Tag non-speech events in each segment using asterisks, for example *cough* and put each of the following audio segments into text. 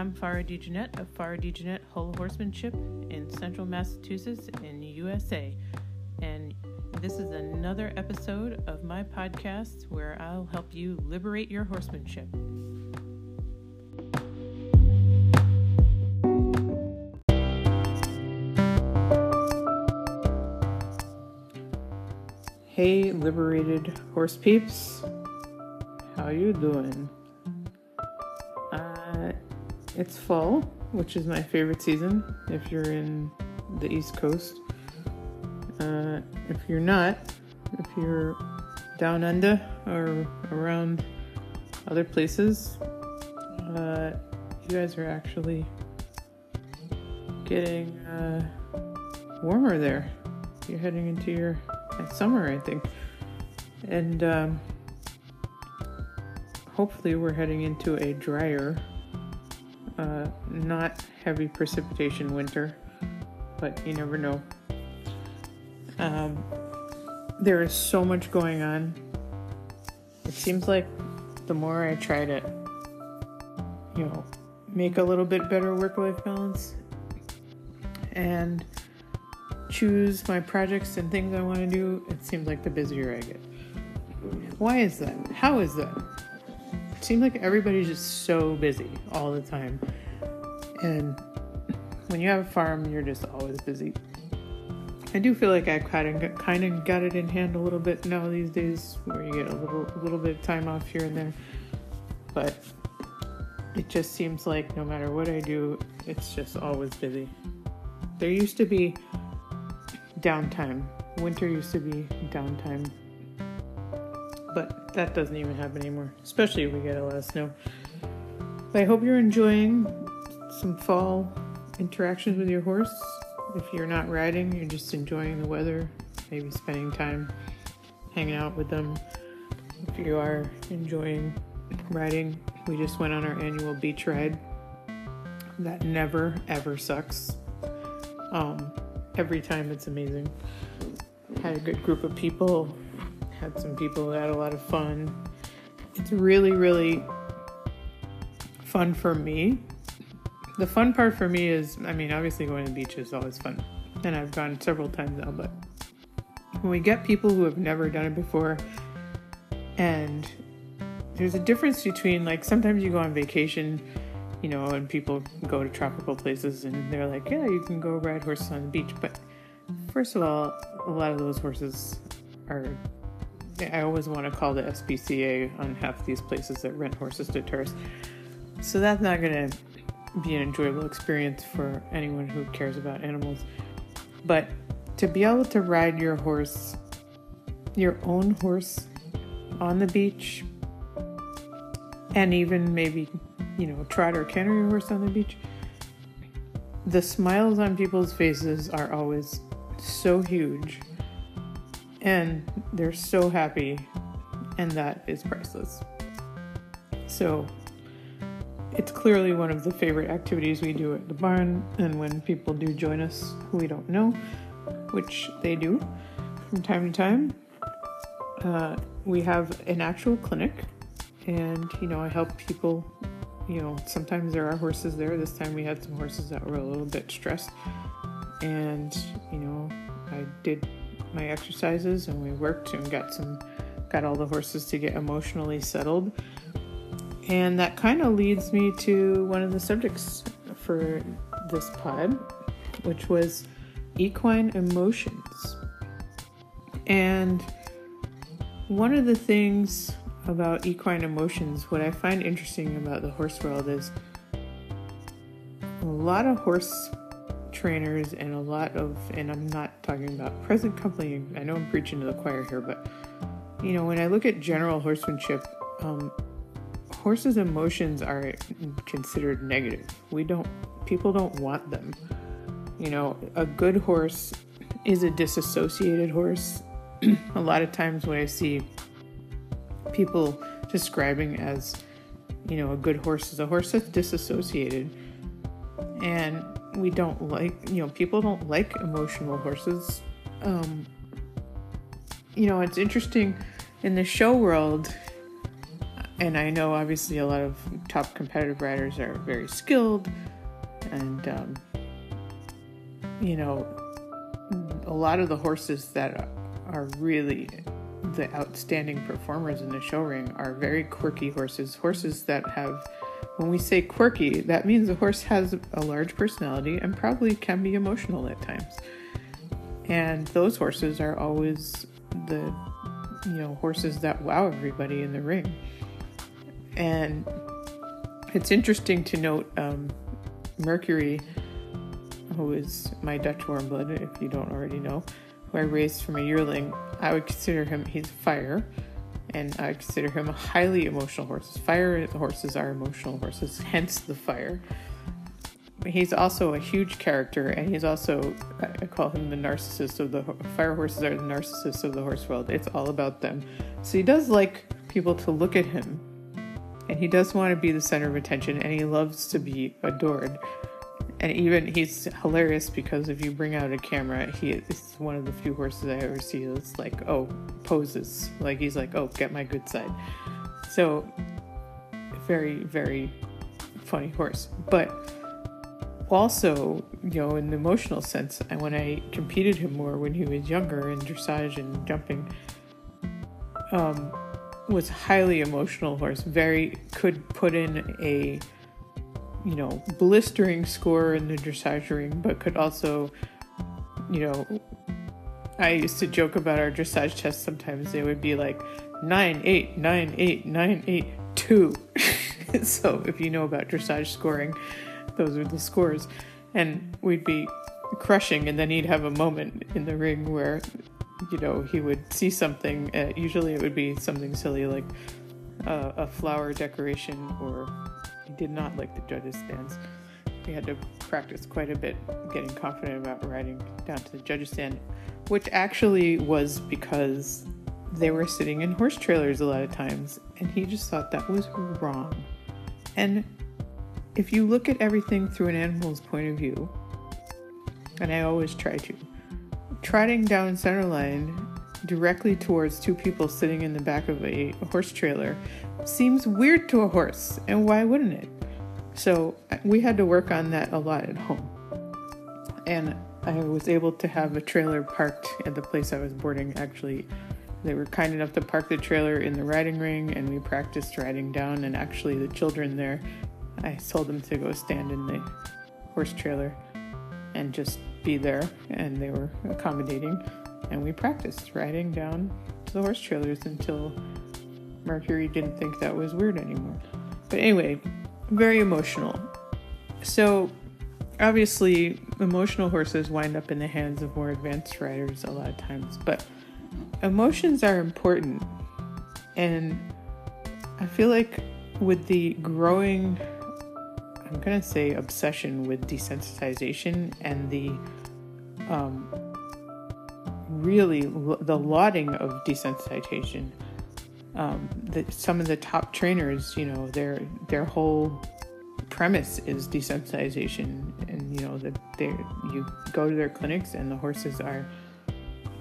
I'm Farah DeJeanette of Farah DeJeanette Whole Horsemanship in central Massachusetts in USA. And this is another episode of my podcast where I'll help you liberate your horsemanship. Hey, liberated horse peeps. How you doing? Uh, it's fall, which is my favorite season if you're in the East Coast. Uh, if you're not, if you're down under or around other places, uh, you guys are actually getting uh, warmer there. You're heading into your summer, I think. And um, hopefully, we're heading into a drier, uh, not heavy precipitation winter, but you never know. Um, there is so much going on. It seems like the more I try to, you know, make a little bit better work life balance and choose my projects and things I want to do, it seems like the busier I get. Why is that? How is that? Seems like everybody's just so busy all the time. And when you have a farm, you're just always busy. I do feel like I kind of kind of got it in hand a little bit now these days, where you get a little a little bit of time off here and there. But it just seems like no matter what I do, it's just always busy. There used to be downtime. Winter used to be downtime, that doesn't even happen anymore, especially if we get a lot of snow. But I hope you're enjoying some fall interactions with your horse. If you're not riding, you're just enjoying the weather, maybe spending time hanging out with them. If you are enjoying riding, we just went on our annual beach ride. That never ever sucks. Um, every time it's amazing. Had a good group of people, had some people who had a lot of fun. It's really, really fun for me. The fun part for me is, I mean, obviously going to the beach is always fun, and I've gone several times now, but when we get people who have never done it before, and there's a difference between like sometimes you go on vacation you know, and people go to tropical places and they're like, yeah, you can go ride horses on the beach. But first of all, a lot of those horses are. I always want to call the SPCA on half these places that rent horses to tourists. So that's not going to be an enjoyable experience for anyone who cares about animals. But to be able to ride your horse, your own horse, on the beach, and even maybe you know, trot or canter your horse on the beach, the smiles on people's faces are always so huge and they're so happy, and that is priceless. So, it's clearly one of the favorite activities we do at the barn, and when people do join us who we don't know, which they do from time to time, uh, we have an actual clinic, and you know, I help people you know, sometimes there are horses there. This time we had some horses that were a little bit stressed. And, you know, I did my exercises and we worked and got some, got all the horses to get emotionally settled. And that kind of leads me to one of the subjects for this pod, which was equine emotions. And one of the things about equine emotions, what I find interesting about the horse world is a lot of horse trainers and a lot of, and I'm not talking about present company, I know I'm preaching to the choir here, but you know, when I look at general horsemanship, um, horses' emotions are considered negative. We don't, people don't want them. You know, a good horse is a disassociated horse. *clears throat* a lot of times when I see people describing as, you know, a good horse is a horse that's disassociated. And we don't like, you know, people don't like emotional horses. Um, you know, it's interesting in the show world. and I know obviously a lot of top competitive riders are very skilled, and um, you know, a lot of the horses that are really the outstanding performers in the show ring are very quirky horses. Horses that have, when we say quirky, that means the horse has a large personality and probably can be emotional at times. And those horses are always the, you know, horses that wow everybody in the ring. And it's interesting to note um, Mercury, who is my Dutch warm blood, if you don't already know, who I raised from a yearling, I would consider him, he's fire, and I consider him a highly emotional horse. Fire horses are emotional horses, hence the fire. He's also a huge character, and he's also, I call him the narcissist of the fire horses are the narcissists of the horse world. It's all about them. So he does like people to look at him, and he does want to be the center of attention, and he loves to be adored and even he's hilarious because if you bring out a camera, he is one of the few horses I ever see that's like, oh, poses. Like he's like, oh, get my good side. So very, very funny horse. But also, you know, in the emotional sense, when I competed him more when he was younger in dressage and jumping, um, was highly emotional horse. Very could put in a you know, blistering score in the dressage ring, but could also, you know, I used to joke about our dressage tests sometimes. They would be like nine, eight, nine, eight, nine, eight, two. *laughs* so if you know about dressage scoring, those are the scores. And we'd be crushing, and then he'd have a moment in the ring where, you know, he would see something. Uh, usually it would be something silly like uh, a flower decoration or he did not like the judges' stands. We had to practice quite a bit getting confident about riding down to the judges' stand, which actually was because they were sitting in horse trailers a lot of times, and he just thought that was wrong. And if you look at everything through an animal's point of view, and I always try to, trotting down center line directly towards two people sitting in the back of a horse trailer seems weird to a horse, and why wouldn't it? So we had to work on that a lot at home. And I was able to have a trailer parked at the place I was boarding. Actually, they were kind enough to park the trailer in the riding ring, and we practiced riding down. And actually, the children there, I told them to go stand in the horse trailer and just be there, and they were accommodating. And we practiced riding down to the horse trailers until Mercury didn't think that was weird anymore. But anyway, very emotional. So, obviously, emotional horses wind up in the hands of more advanced riders a lot of times, but emotions are important. And I feel like with the growing, I'm going to say, obsession with desensitization and the um, really the lauding of desensitization um, some of the top trainers, you know, their their whole premise is desensitization, and you know that they you go to their clinics and the horses are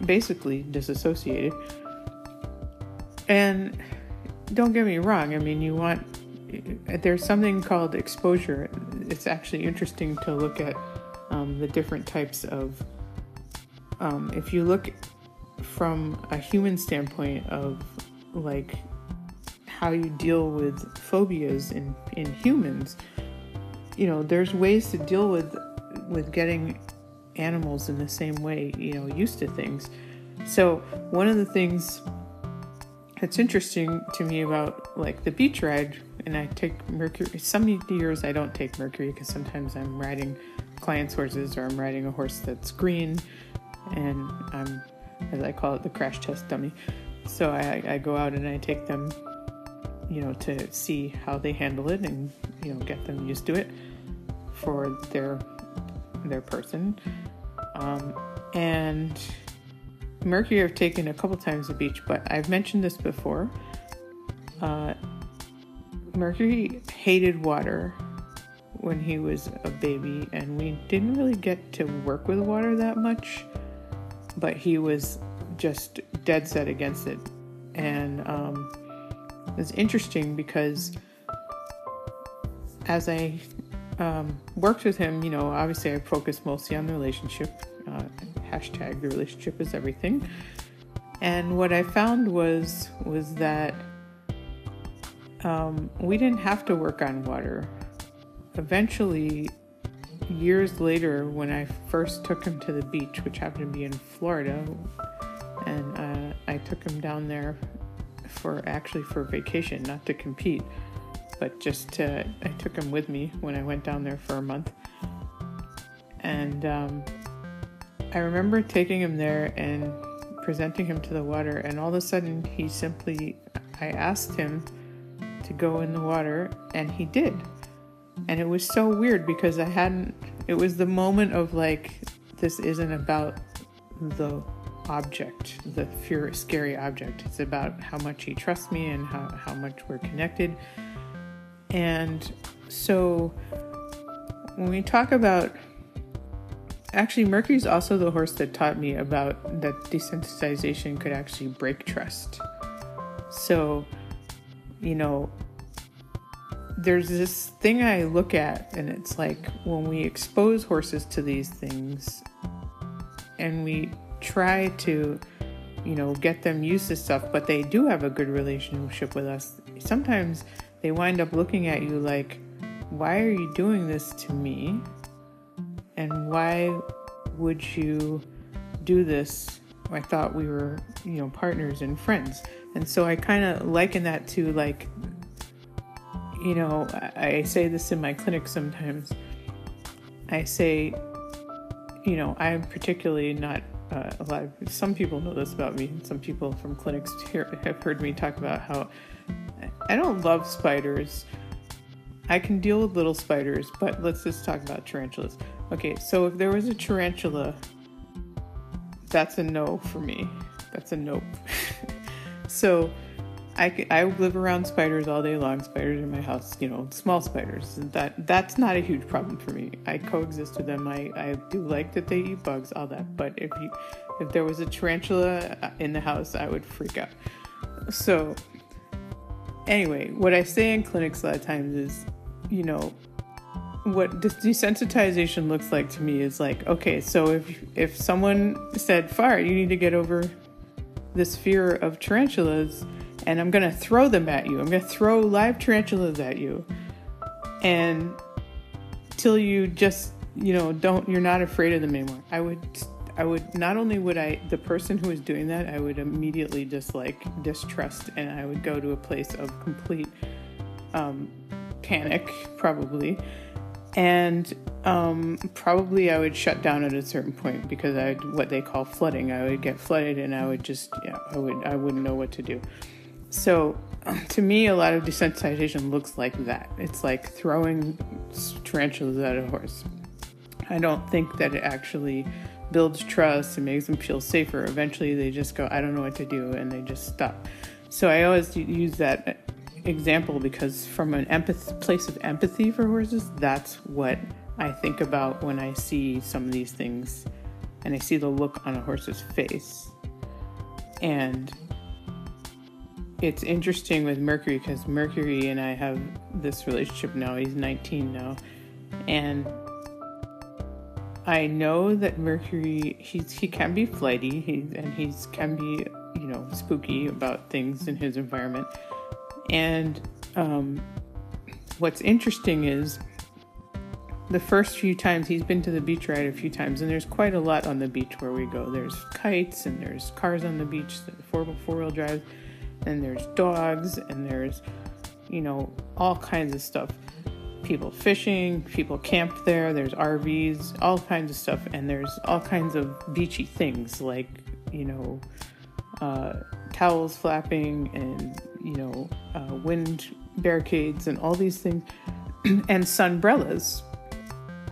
basically disassociated. And don't get me wrong, I mean, you want there's something called exposure. It's actually interesting to look at um, the different types of. Um, if you look from a human standpoint of like how you deal with phobias in in humans. You know there's ways to deal with with getting animals in the same way you know used to things. So one of the things that's interesting to me about like the beach ride and i take mercury some years i don't take mercury because sometimes i'm riding clients horses or i'm riding a horse that's green and i'm as i call it the crash test dummy so I, I go out and I take them, you know, to see how they handle it and you know get them used to it for their their person. Um, and Mercury I've taken a couple times the beach, but I've mentioned this before. Uh, Mercury hated water when he was a baby, and we didn't really get to work with water that much. But he was just dead set against it. And um, was interesting because as I um, worked with him, you know, obviously I focused mostly on the relationship. Uh, hashtag the relationship is everything. And what I found was was that um, we didn't have to work on water. Eventually, years later, when I first took him to the beach, which happened to be in Florida, and uh, I took him down there for actually for vacation, not to compete, but just to, I took him with me when I went down there for a month. And um, I remember taking him there and presenting him to the water, and all of a sudden he simply, I asked him to go in the water, and he did. And it was so weird because I hadn't, it was the moment of like, this isn't about the object, the fear, scary object. It's about how much he trusts me and how, how much we're connected. And so when we talk about actually Mercury's also the horse that taught me about that desensitization could actually break trust. So, you know, there's this thing I look at and it's like when we expose horses to these things and we try to you know get them used to stuff but they do have a good relationship with us. Sometimes they wind up looking at you like why are you doing this to me? And why would you do this? I thought we were you know partners and friends. And so i kind of liken that to like you know I, say this in my clinic sometimes. I say you know i'm particularly not uh, a lot of some people know this about me. Some people from clinics hear, have heard me talk about how I don't love spiders. I can deal with little spiders, but let's just talk about tarantulas. Okay, so if there was a tarantula, that's a no for me. That's a nope. *laughs* so I, I live around spiders all day long. Spiders in my house, you know, small spiders. That that's not a huge problem for me. I coexist with them. I, I do like that they eat bugs, all that. But if you if there was a tarantula uh, in the house, I would freak out. So anyway, what I say in clinics a lot of times is, you know, what desensitization looks like to me is like, okay, so if if someone said, "Farah, you need to get over this fear of tarantulas," and I'm going to throw them at you. I'm going to throw live tarantulas at you. And till you just, you know, don't you're not afraid of them anymore. I would I would not only would I the person who was doing that, I would immediately just like distrust and I would go to a place of complete um, panic probably. And um, probably I would shut down at a certain point because I what they call flooding. I would get flooded and I would just yeah, I would I wouldn't know what to do. So, um, to me, a lot of desensitization looks like that. It's like throwing tarantulas at a horse. I don't think that it actually builds trust and makes them feel safer. Eventually, they just go, I don't know what to do, and they just stop. So, I always use that uh, example because, from an empath- place of empathy for horses, that's what I think about when I see some of these things and I see the look on a horse's face. And it's interesting with Mercury because Mercury and I have this relationship now. He's 19 now. And I know that Mercury, he's, he can be flighty he, and he can be, you know, spooky about things in his environment. And um, what's interesting is the first few times he's been to the beach ride a few times, and there's quite a lot on the beach where we go. There's kites and there's cars on the beach, four four wheel drive and there's dogs and there's you know all kinds of stuff. People fishing people camp there there's rvs all kinds of stuff and there's all kinds of beachy things like you know uh, towels flapping and you know uh, wind barricades and all these things *clears throat* and sunbrellas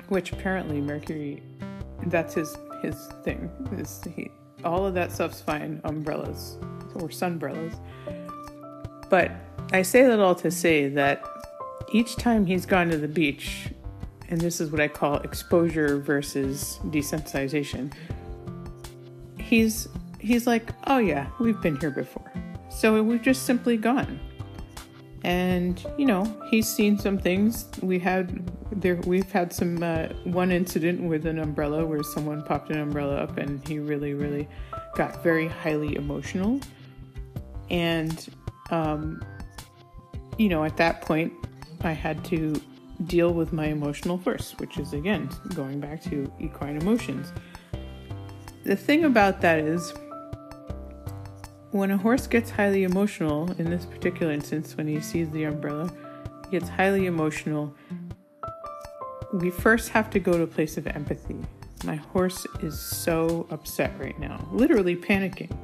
which apparently mercury that's his his thing is he all of that stuff's fine umbrellas or sunbrellas. But I say that all to say that each time he's gone to the beach, and this is what I call exposure versus desensitization, he's he's like, "Oh yeah, we've been here before." So we've just simply gone. and you know he's seen some things. We had there we've had some uh, one incident with an umbrella where someone popped an umbrella up and he really really got very highly emotional, and um, you know at that point I had to deal with my emotional first, which is again going back to equine emotions. The thing about that is when a horse gets highly emotional, in this particular instance, when he sees the umbrella, he gets highly emotional. We first have to go to a place of empathy. My horse is so upset right now, literally panicking.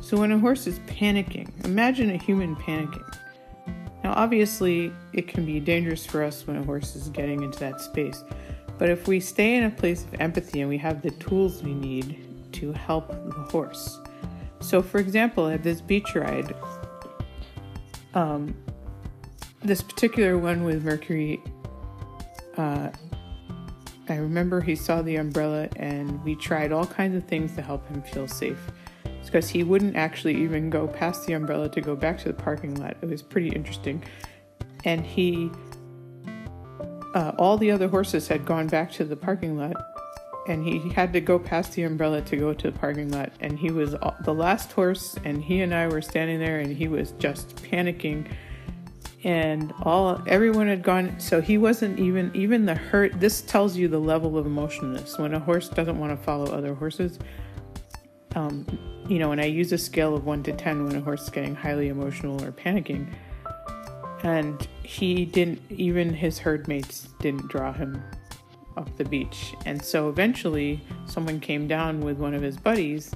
So, when a horse is panicking, imagine a human panicking. Now, obviously, it can be dangerous for us when a horse is getting into that space. But if we stay in a place of empathy and we have the tools we need to help the horse, so, for example, at this beach ride, um, this particular one with Mercury, uh, I remember he saw the umbrella and we tried all kinds of things to help him feel safe. Because he wouldn't actually even go past the umbrella to go back to the parking lot. It was pretty interesting. And he, uh, all the other horses had gone back to the parking lot and he had to go past the umbrella to go to the parking lot and he was the last horse and he and I were standing there and he was just panicking and all everyone had gone so he wasn't even even the hurt this tells you the level of emotionalness when a horse doesn't want to follow other horses um, you know and i use a scale of 1 to 10 when a horse is getting highly emotional or panicking and he didn't even his herd mates didn't draw him off the beach. And so eventually, someone came down with one of his buddies,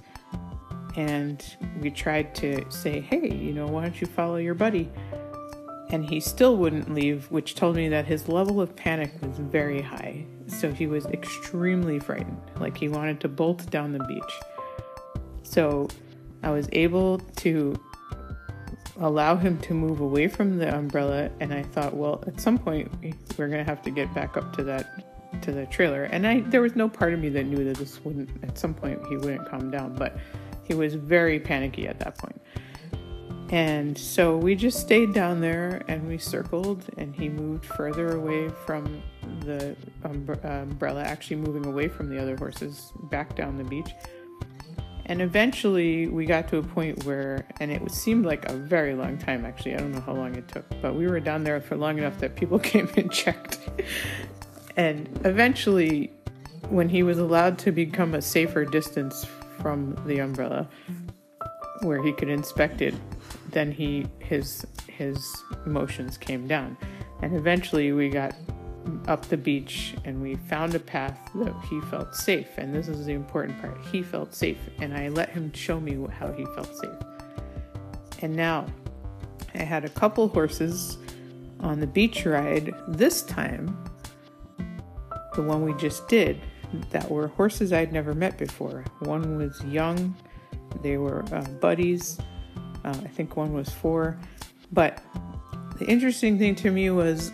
and we tried to say, Hey, you know, why don't you follow your buddy? And he still wouldn't leave, which told me that his level of panic was very high. So he was extremely frightened, like he wanted to bolt down the beach. So I was able to allow him to move away from the umbrella and i thought well at some point we're going to have to get back up to that to the trailer. And I there was no part of me that knew that this wouldn't at some point he wouldn't calm down, but he was very panicky at that point. And so we just stayed down there and we circled and he moved further away from the umbrella, actually moving away from the other horses back down the beach. And eventually we got to a point where, and it seemed like a very long time actually, I don't know how long it took, but we were down there for long enough that people *laughs* came and checked. And eventually, when he was allowed to become a safer distance from the umbrella, where he could inspect it, then he his his emotions came down, and eventually we got up the beach and we found a path that he felt safe. And this is the important part: he felt safe, and I let him show me how he felt safe. And now, I had a couple horses on the beach ride. This time, the one we just did, that were horses I'd never met before. One was young, they were uh, buddies. Uh, I think one was four. But the interesting thing to me was,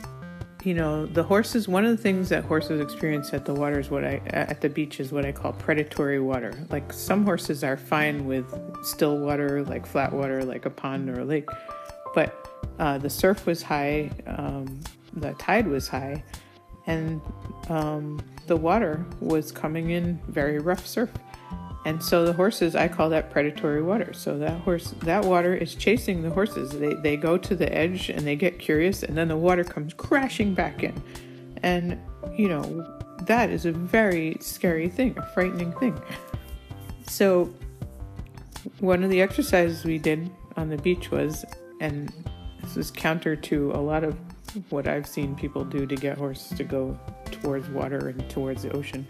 you know, the horses. One of the things that horses experience at the water is what I at the beach is what I call predatory water. Like some horses are fine with still water, like flat water, like a pond or a lake, but uh, the surf was high, um, the tide was high, and um, the water was coming in very rough surf. And so the horses, I call that predatory water. So that horse, that water is chasing the horses. They, they go to the edge and they get curious, and then the water comes crashing back in. And, you know, that is a very scary thing, a frightening thing. So, one of the exercises we did on the beach was, and this is counter to a lot of what I've seen people do to get horses to go towards water and towards the ocean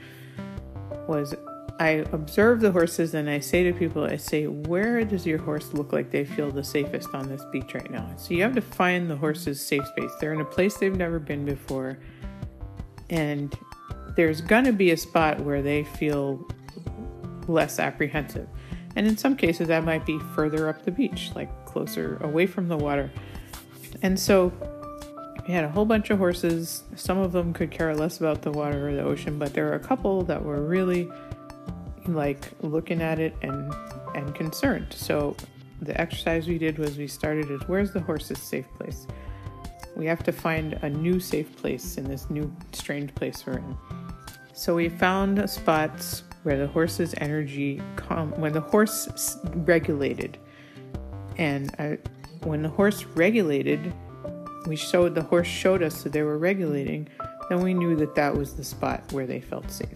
was I observe the horses and I say to people, I say, where does your horse look like they feel the safest on this beach right now? So you have to find the horse's safe space. They're in a place they've never been before. And there's going to be a spot where they feel less apprehensive. And in some cases, that might be further up the beach, like closer away from the water. And so we had a whole bunch of horses. Some of them could care less about the water or the ocean, but there were a couple that were really like looking at it and and concerned. So the exercise we did was we started as where's the horse's safe place? we have to find a new safe place in this new strange place we're in. So we found spots where the horse's energy, calm, when the horse regulated, and I, when the horse regulated, we showed the horse showed us that they were regulating. Then we knew that that was the spot where they felt safe.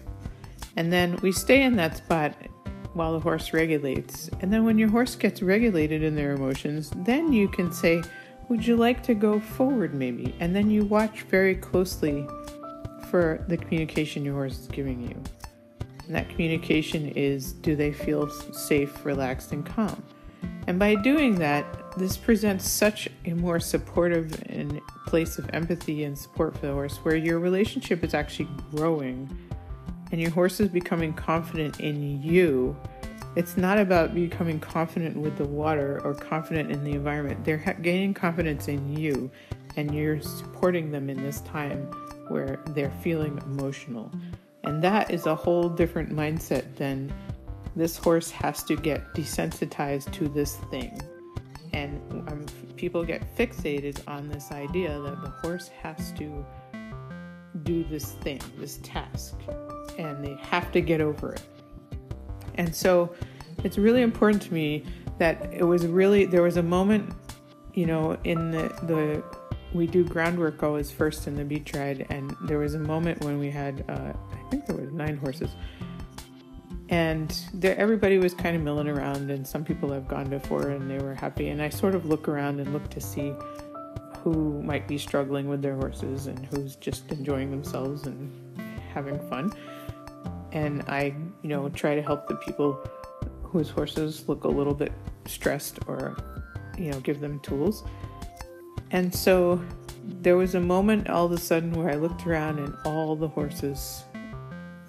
And then we stay in that spot while the horse regulates. And then when your horse gets regulated in their emotions, then you can say, Would you like to go forward maybe? And then you watch very closely for the communication your horse is giving you. And that communication is do they feel safe, relaxed, and calm? And by doing that, this presents such a more supportive and place of empathy and support for the horse where your relationship is actually growing and your horse is becoming confident in you. It's not about becoming confident with the water or confident in the environment. They're ha- gaining confidence in you and you're supporting them in this time where they're feeling emotional. And that is a whole different mindset than this horse has to get desensitized to this thing. And um, people get fixated on this idea that the horse has to do this thing, this task, and they have to get over it. And so it's really important to me that it was really, there was a moment, you know, in the, the we do groundwork always first in the beach ride, and there was a moment when we had, uh, I think there was nine horses, and there, everybody was kind of milling around, and some people have gone before and they were happy. And I sort of look around and look to see who might be struggling with their horses and who's just enjoying themselves and having fun. And I, you know, try to help the people whose horses look a little bit stressed or, you know, give them tools. And so there was a moment all of a sudden where I looked around and all the horses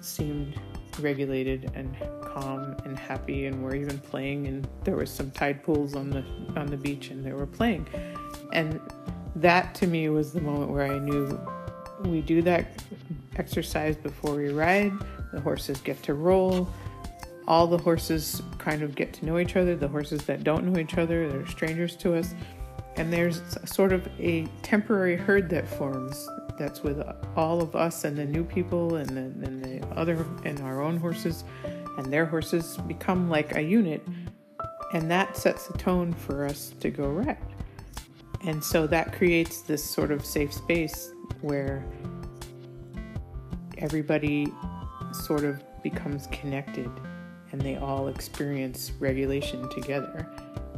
seemed regulated and calm and happy and were even playing. And there was some tide pools on the on the beach and they were playing. And that to me was the moment where I knew we do that exercise before we ride the horses get to roll. All the horses kind of get to know each other. The horses that don't know each other they're strangers to us. And there's sort of a temporary herd that forms that's with all of us and the new people and the, and the other and our own horses. And their horses become like a unit. And that sets the tone for us to go ride. And so that creates this sort of safe space where everybody sort of becomes connected and they all experience regulation together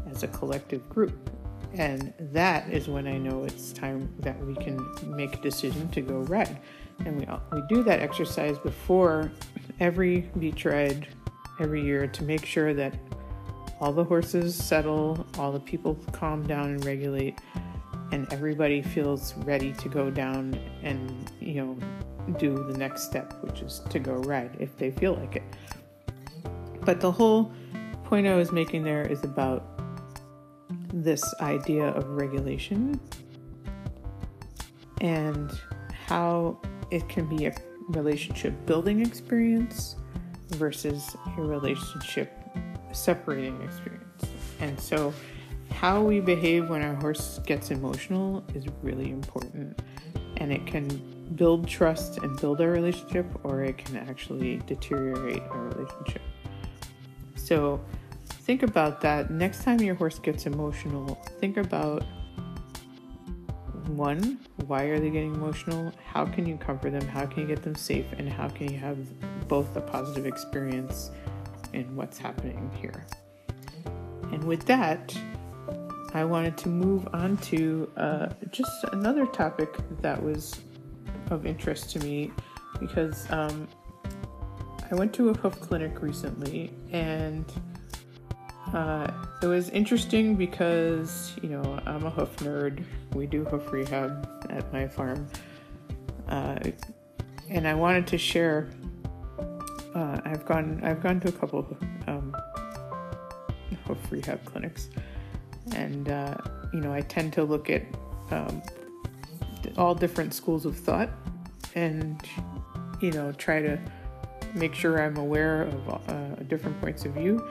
as a collective group and that is when I know it's time that we can make a decision to go ride. And we, we do that exercise before every beach ride every year to make sure that all the horses settle, all the people calm down and regulate, and everybody feels ready to go down and, you know, do the next step, which is to go ride if they feel like it. But the whole point I was making there is about this idea of regulation and how it can be a relationship building experience versus a relationship separating experience. And so, how we behave when our horse gets emotional is really important. And it can build trust and build our relationship, or it can actually deteriorate our relationship. So, think about that. Next time your horse gets emotional, think about one, why are they getting emotional? How can you comfort them? How can you get them safe? And how can you have both a positive experience in what's happening here? And with that, I wanted to move on to uh, just another topic that was of interest to me because um, I went to a hoof clinic recently and uh, it was interesting because, you know, I'm a hoof nerd. We do hoof rehab at my farm. Uh, and I wanted to share. Uh, I've gone. I've gone to a couple um, hoof rehab clinics, and uh, you know, I tend to look at um, all different schools of thought, and you know, try to make sure I'm aware of uh, different points of view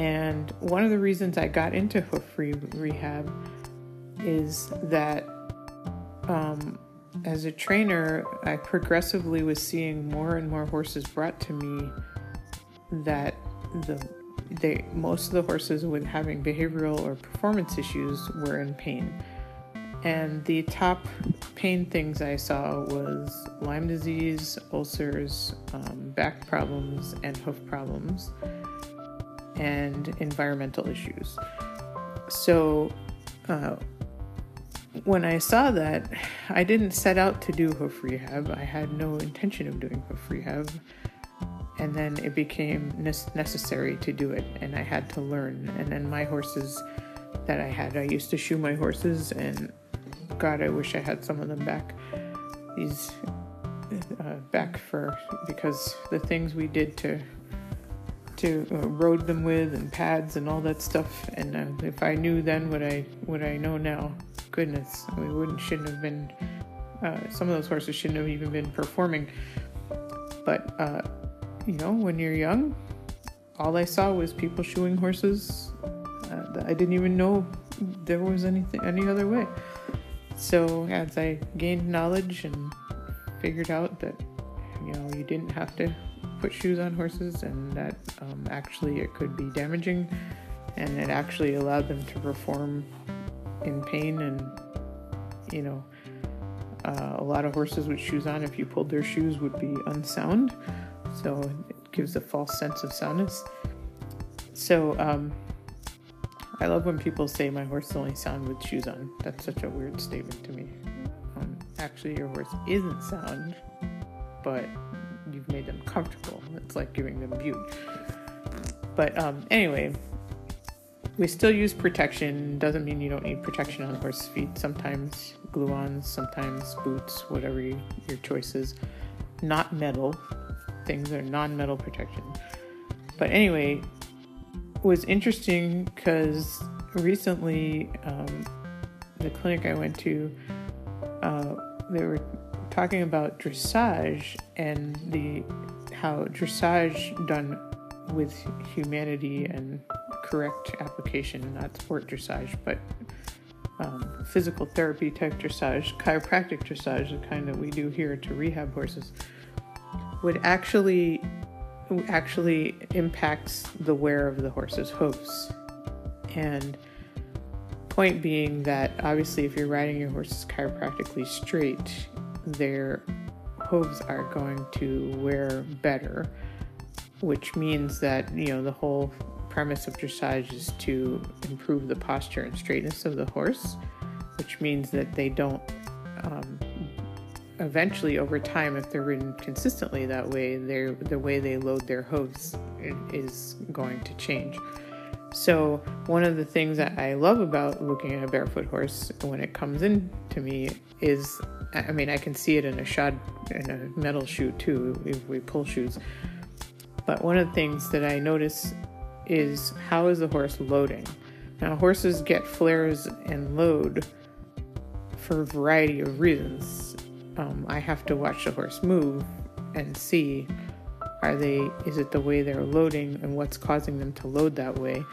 and one of the reasons I got into hoof free rehab is that um, as a trainer, I progressively was seeing more and more horses brought to me that the they most of the horses with having behavioral or performance issues were in pain. And the top pain things I saw was Lyme disease, ulcers, um, back problems, and hoof problems, and environmental issues. So, uh, when I saw that, I didn't set out to do hoof rehab. I had no intention of doing hoof rehab. And then it became necessary to do it, and I had to learn. And then my horses that I had, I used to shoe my horses, and God, I wish I had some of them back. These uh, back for because the things we did to to uh, rode them with and pads and all that stuff. And uh, if I knew then what I what I know now, goodness, we wouldn't shouldn't have been. Uh, some of those horses shouldn't have even been performing. But uh, you know, when you're young, all I saw was people shoeing horses. I didn't even know there was anything any other way. So as I gained knowledge and figured out that you know you didn't have to put shoes on horses and that um, actually it could be damaging and it actually allowed them to perform in pain and you know uh, a lot of horses with shoes on if you pulled their shoes would be unsound so it gives a false sense of soundness so um, i love when people say my horse is only sound with shoes on that's such a weird statement to me um, actually your horse isn't sound but you've made them comfortable. It's like giving them bute. But um, anyway, we still use protection. Doesn't mean you don't need protection on horse feet. Sometimes glue-ons, sometimes boots, whatever you, your choice is. Not metal. Things are non-metal protection. But anyway, was interesting because recently um, the clinic I went to, uh, they were talking about dressage and the how dressage done with humanity and correct application, not sport dressage, but um, physical therapy type dressage, chiropractic dressage, the kind that we do here to rehab horses, would actually actually impacts the wear of the horse's hooves. And point being that obviously if you're riding your horses chiropractically straight, their hooves are going to wear better, which means that, you know, the whole premise of dressage is to improve the posture and straightness of the horse, which means that they don't um, eventually over time if they're ridden consistently that way the way they load their hooves is going to change so one of the things that i love about looking at a barefoot horse when it comes in to me is I mean, I can see it in a shod in a metal shoe too if we pull shoes. But one of the things that I notice is how is the horse loading? Now, horses get flares and load for a variety of reasons. Um, I have to watch the horse move and see are they is it the way they're loading and what's causing them to load that way?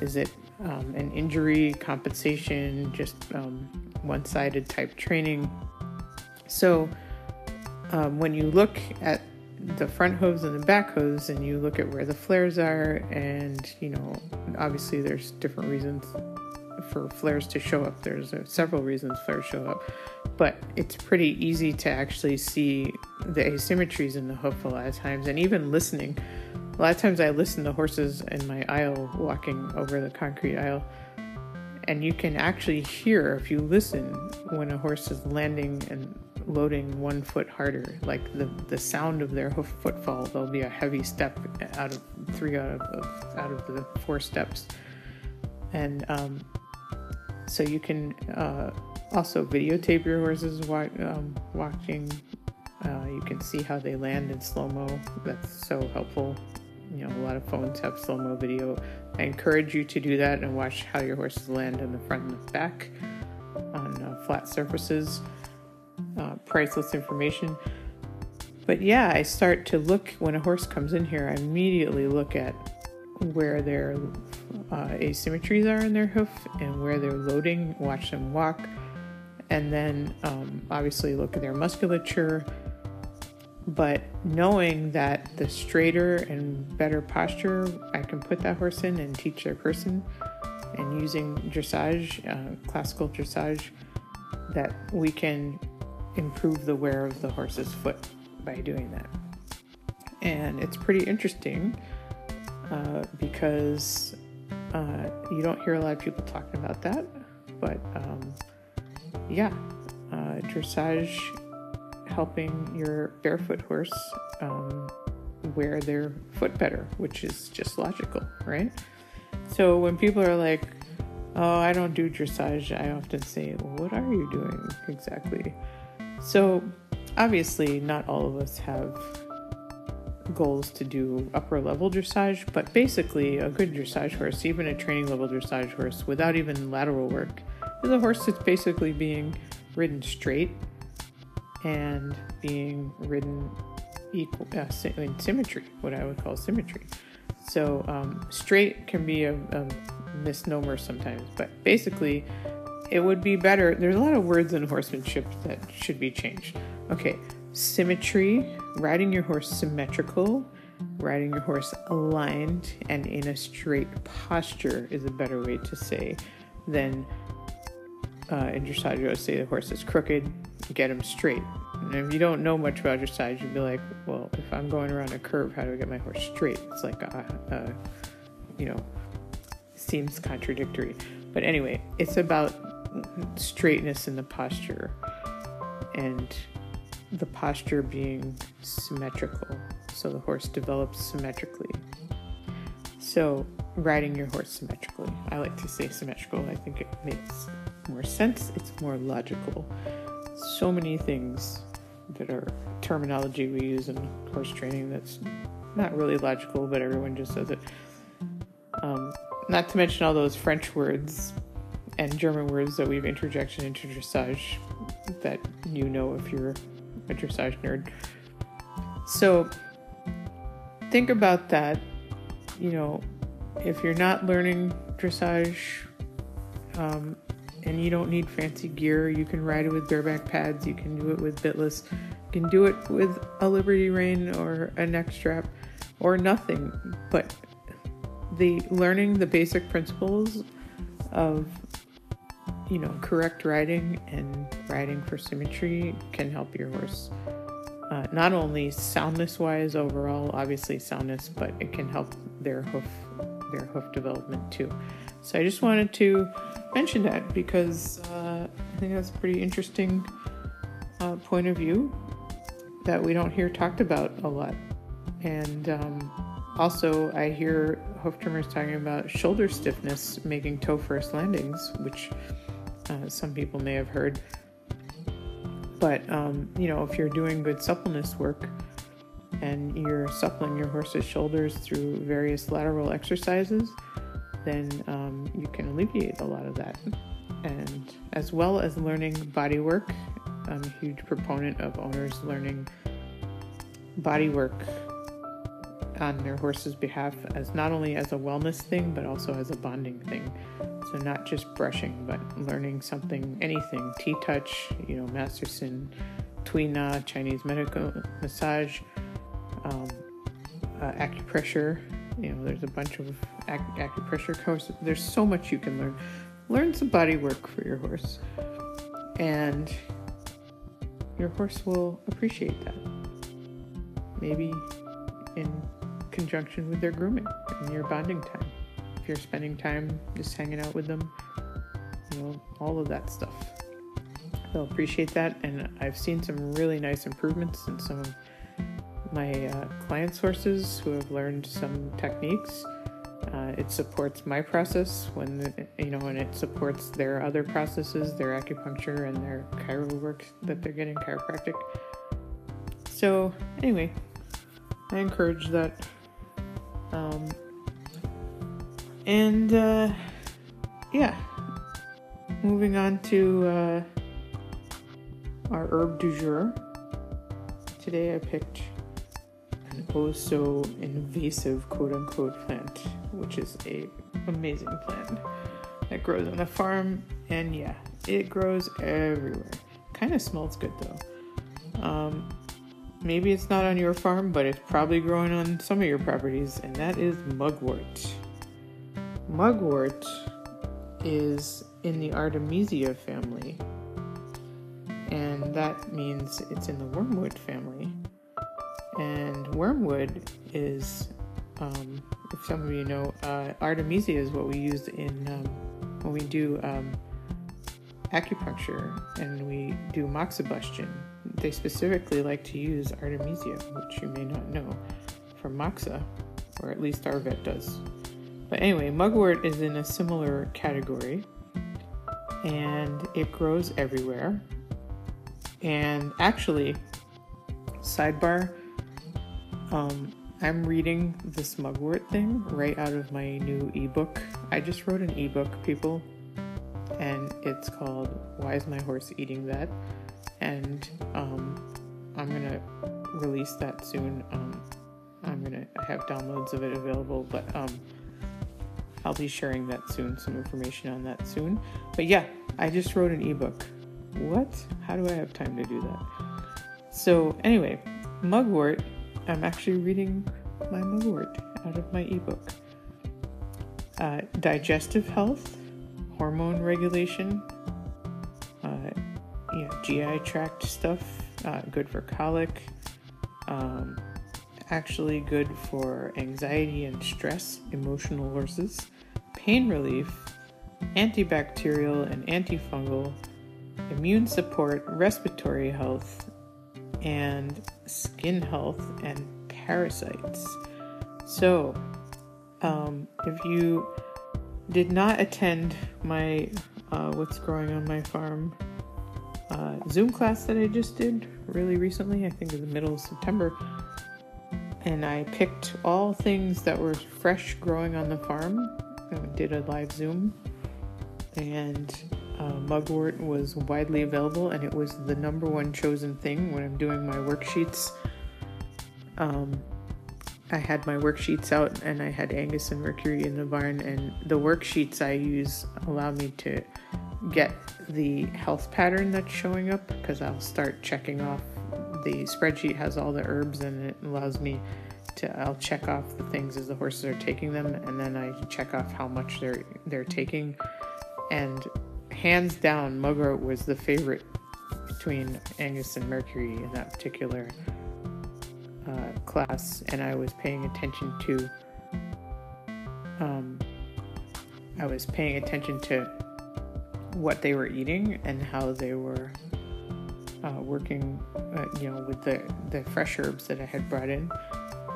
Is it um, an injury, compensation, just um, one-sided type training? So um, when you look at the front hooves and the back hooves and you look at where the flares are and you know obviously there's different reasons for flares to show up there's uh, several reasons flares show up but it's pretty easy to actually see the asymmetries in the hoof a lot of times and even listening a lot of times i listen to horses in my aisle walking over the concrete aisle and you can actually hear if you listen when a horse is landing and loading one foot harder. Like the, the sound of their hoof footfall, there'll be a heavy step out of three out of, out of the four steps. And um, so you can uh, also videotape your horses wa- um, walking. Uh, you can see how they land in slow mo. That's so helpful. You know, a lot of phones have slow mo video. I encourage you to do that and watch how your horses land in the front and the back on uh, flat surfaces uh, priceless information. But yeah, I start to look when a horse comes in here, I immediately look at where their uh, asymmetries are in their hoof and where they're loading, watch them walk. and then um, obviously look at their musculature. But knowing that the straighter and better posture I can put that horse in and teach their person, and using dressage, uh, classical dressage, that we can improve the wear of the horse's foot by doing that. And it's pretty interesting uh, because uh, you don't hear a lot of people talking about that. But um, yeah, uh, dressage helping your barefoot horse um, wear their foot better, which is just logical, right? So when people are like, oh, I don't do dressage, I often say, what are you doing exactly? So obviously, not all of us have goals to do upper level dressage, but basically, a good dressage horse, even a training level dressage horse, without even lateral work, is a horse that's basically being ridden straight and being ridden equal uh, in symmetry, what I would call symmetry. So um, straight can be a, a misnomer sometimes, but basically, it would be better. There's a lot of words in horsemanship that should be changed. Okay, symmetry, riding your horse symmetrical, riding your horse aligned and in a straight posture is a better way to say than uh, in dressage. You say the horse is crooked, get him straight. And if you don't know much about dressage, you'd be like, well, if I'm going around a curve, how do I get my horse straight? It's like, a, a, you know, seems contradictory. But anyway, it's about straightness in the posture and the posture being symmetrical. So the horse develops symmetrically. So riding your horse symmetrically. I like to say symmetrical. I think it makes more sense. It's more logical. So many things that are terminology we use in horse training that's not really logical, but everyone just says it. Um, not to mention all those French words and German words that we've interjection into dressage that you know if you're dressage nerd. So think about that. You know, if you're not learning dressage um, and you don't need fancy gear, you can ride it with bareback pads, you can do it with bitless, you can do it with a Liberty rein or a neck strap or nothing. But the learning the basic principles of you know, correct riding and riding for symmetry can help your horse. Uh, not only soundness wise overall, obviously soundness, but it can help their hoof their hoof development too. So I just wanted to mention that because uh, I think that's a pretty interesting uh, point of view that we don't hear talked about a lot. And um, also, I hear hoof trimmers talking about shoulder stiffness making toe first landings, which uh, some people may have heard. But, um, you know, if you're doing good suppleness work and you're suppling your horse's shoulders through various lateral exercises, then um, you can alleviate a lot of that. And as well as learning body work, I'm a huge proponent of owners learning body work on their horse's behalf as not only as a wellness thing but also as a bonding thing so not just brushing, but learning something, anything, T-touch, you know, Masterson, Tui Na, Chinese medical massage, um, uh, acupressure. You know, there's a bunch of ac- acupressure courses. There's so much you can learn. Learn some body work for your horse, and your horse will appreciate that. Maybe in conjunction with their grooming and your bonding time If you're spending time just hanging out with them, you know, all of that stuff. They'll appreciate that, and I've seen some really nice improvements in some of my uh, client sources who have learned some techniques. Uh, it supports my process when you know, and it supports their other processes, their acupuncture and their chiro work that they're getting chiropractic. So anyway, I encourage that. Um, and uh, yeah, moving on to uh, our herb du jour. Today I picked an oh so invasive quote unquote plant, which is a amazing plant that grows on a farm. And yeah, It grows everywhere. Kind of smells good though. Um, maybe it's not on your farm, but it's probably growing on some of your properties, and that is mugwort. Mugwort is in the Artemisia family, and that means it's in the wormwood family. And wormwood is, um, if some of you know, uh, Artemisia is what we use in um, when we do um, acupuncture and we do moxibustion. They specifically like to use Artemisia, which you may not know, for moxa, or at least our vet does. But anyway, mugwort is in a similar category and it grows everywhere. And actually, sidebar, um, I'm reading this mugwort thing right out of my new ebook. I just wrote an ebook, people, and it's called Why is My Horse Eating That? And um, I'm gonna release that soon. Um, I'm gonna have downloads of it available, but um, I'll be sharing that soon, some information on that soon. But yeah, I just wrote an ebook. What? How do I have time to do that? So, anyway, mugwort, I'm actually reading my mugwort out of my ebook. Uh, digestive health, hormone regulation, yeah, GI tract stuff, uh, good for colic, um, actually good for anxiety and stress, emotional horses, pain relief, antibacterial and antifungal, immune support, respiratory health, and skin health and parasites. So, um, if you did not attend my uh, What's Growing on My Farm uh, Zoom class that I just did really recently, I think in the middle of September, and I picked all things that were fresh growing on the farm. and did a live Zoom, and uh, mugwort was widely available, and it was the number one chosen thing when I'm doing my worksheets. Um, I had my worksheets out, and I had Angus and Mercury in the barn, and the worksheets I use allow me to get the health pattern that's showing up because I'll start checking off the spreadsheet has all the herbs and it allows me to I'll check off the things as the horses are taking them and then I check off how much they're they're taking. And hands down mugwort was the favorite between Angus and Mercury in that particular uh, class and I was paying attention to um, I was paying attention to what they were eating and how they were uh, working, uh, you know, with the the fresh herbs that I had brought in,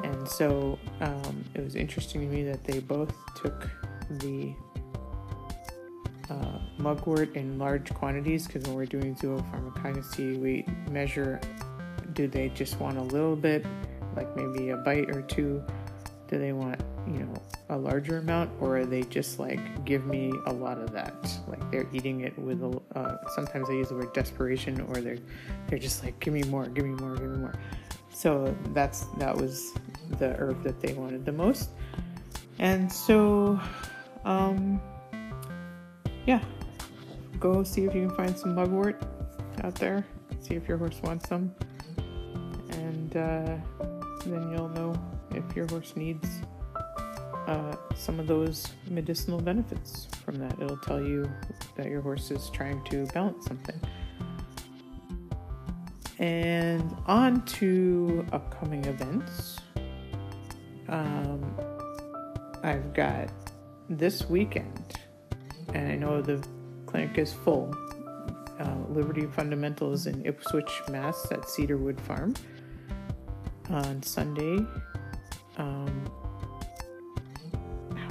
and so um, it was interesting to me that they both took the uh, mugwort in large quantities because when we're doing zoopharmacognosy, we measure do they just want a little bit, like maybe a bite or two? Do they want, you know, a larger amount, or are they just like give me a lot of that? Like they're eating it with a. Uh, sometimes i use the word desperation, or they're they're just like give me more, give me more, give me more. So that's that was the herb that they wanted the most, and so, um, yeah, go see if you can find some mugwort out there. See if your horse wants some, and uh, then you'll know if your horse needs uh, some of those medicinal benefits from that. It'll tell you that your horse is trying to balance something. And on to upcoming events. Um, I've got this weekend, and I know the clinic is full. Uh, Liberty Fundamentals in Ipswich, Mass, at Cedarwood Farm on Sunday. Um,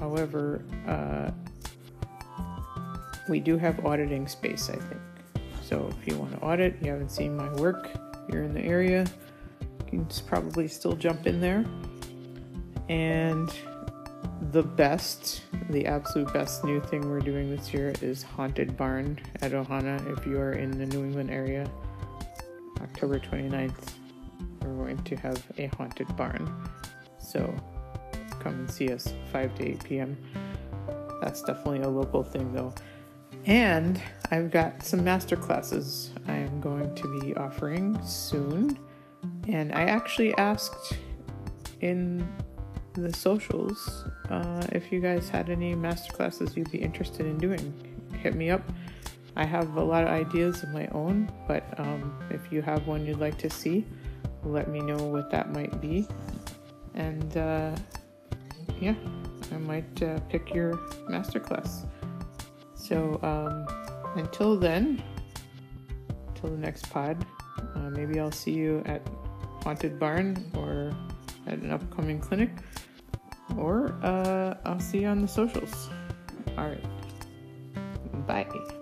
however, uh, we do have auditing space, I think. So if you want to audit, you haven't seen my work, you're in the area, you can probably still jump in there. And the best, the absolute best new thing we're doing this year is Haunted Barn at Ohana. If you are in the New England area, October 29th, we're going to have a haunted barn. So come and see us 5 to 8 p.m. That's definitely a local thing though. And I've got some master classes I am going to be offering soon. And I actually asked in the socials uh, if you guys had any master classes you'd be interested in doing. Hit me up. I have a lot of ideas of my own, but um, if you have one you'd like to see, let me know what that might be. And uh, yeah, I might uh, pick your masterclass. So um, until then, until the next pod, uh, maybe I'll see you at Haunted Barn or at an upcoming clinic, or uh, I'll see you on the socials. All right. Bye.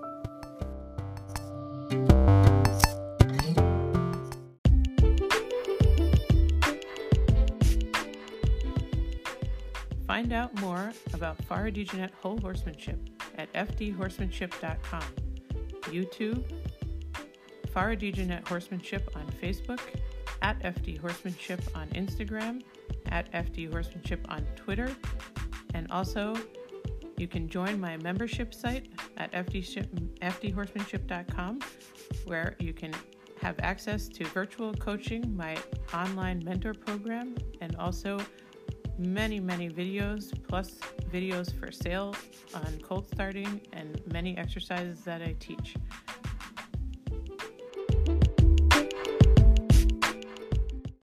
Find out more about Farah DeJohnette whole horsemanship at fdhorsemanship.com, YouTube, Farah DeJohnette horsemanship on Facebook, at FD Horsemanship on Instagram, at FD Horsemanship on Twitter, and also you can join my membership site at fdhorsemanship.com, where you can have access to virtual coaching, my online mentor program, and also many, many videos, plus videos for sale on cold starting and many exercises that I teach.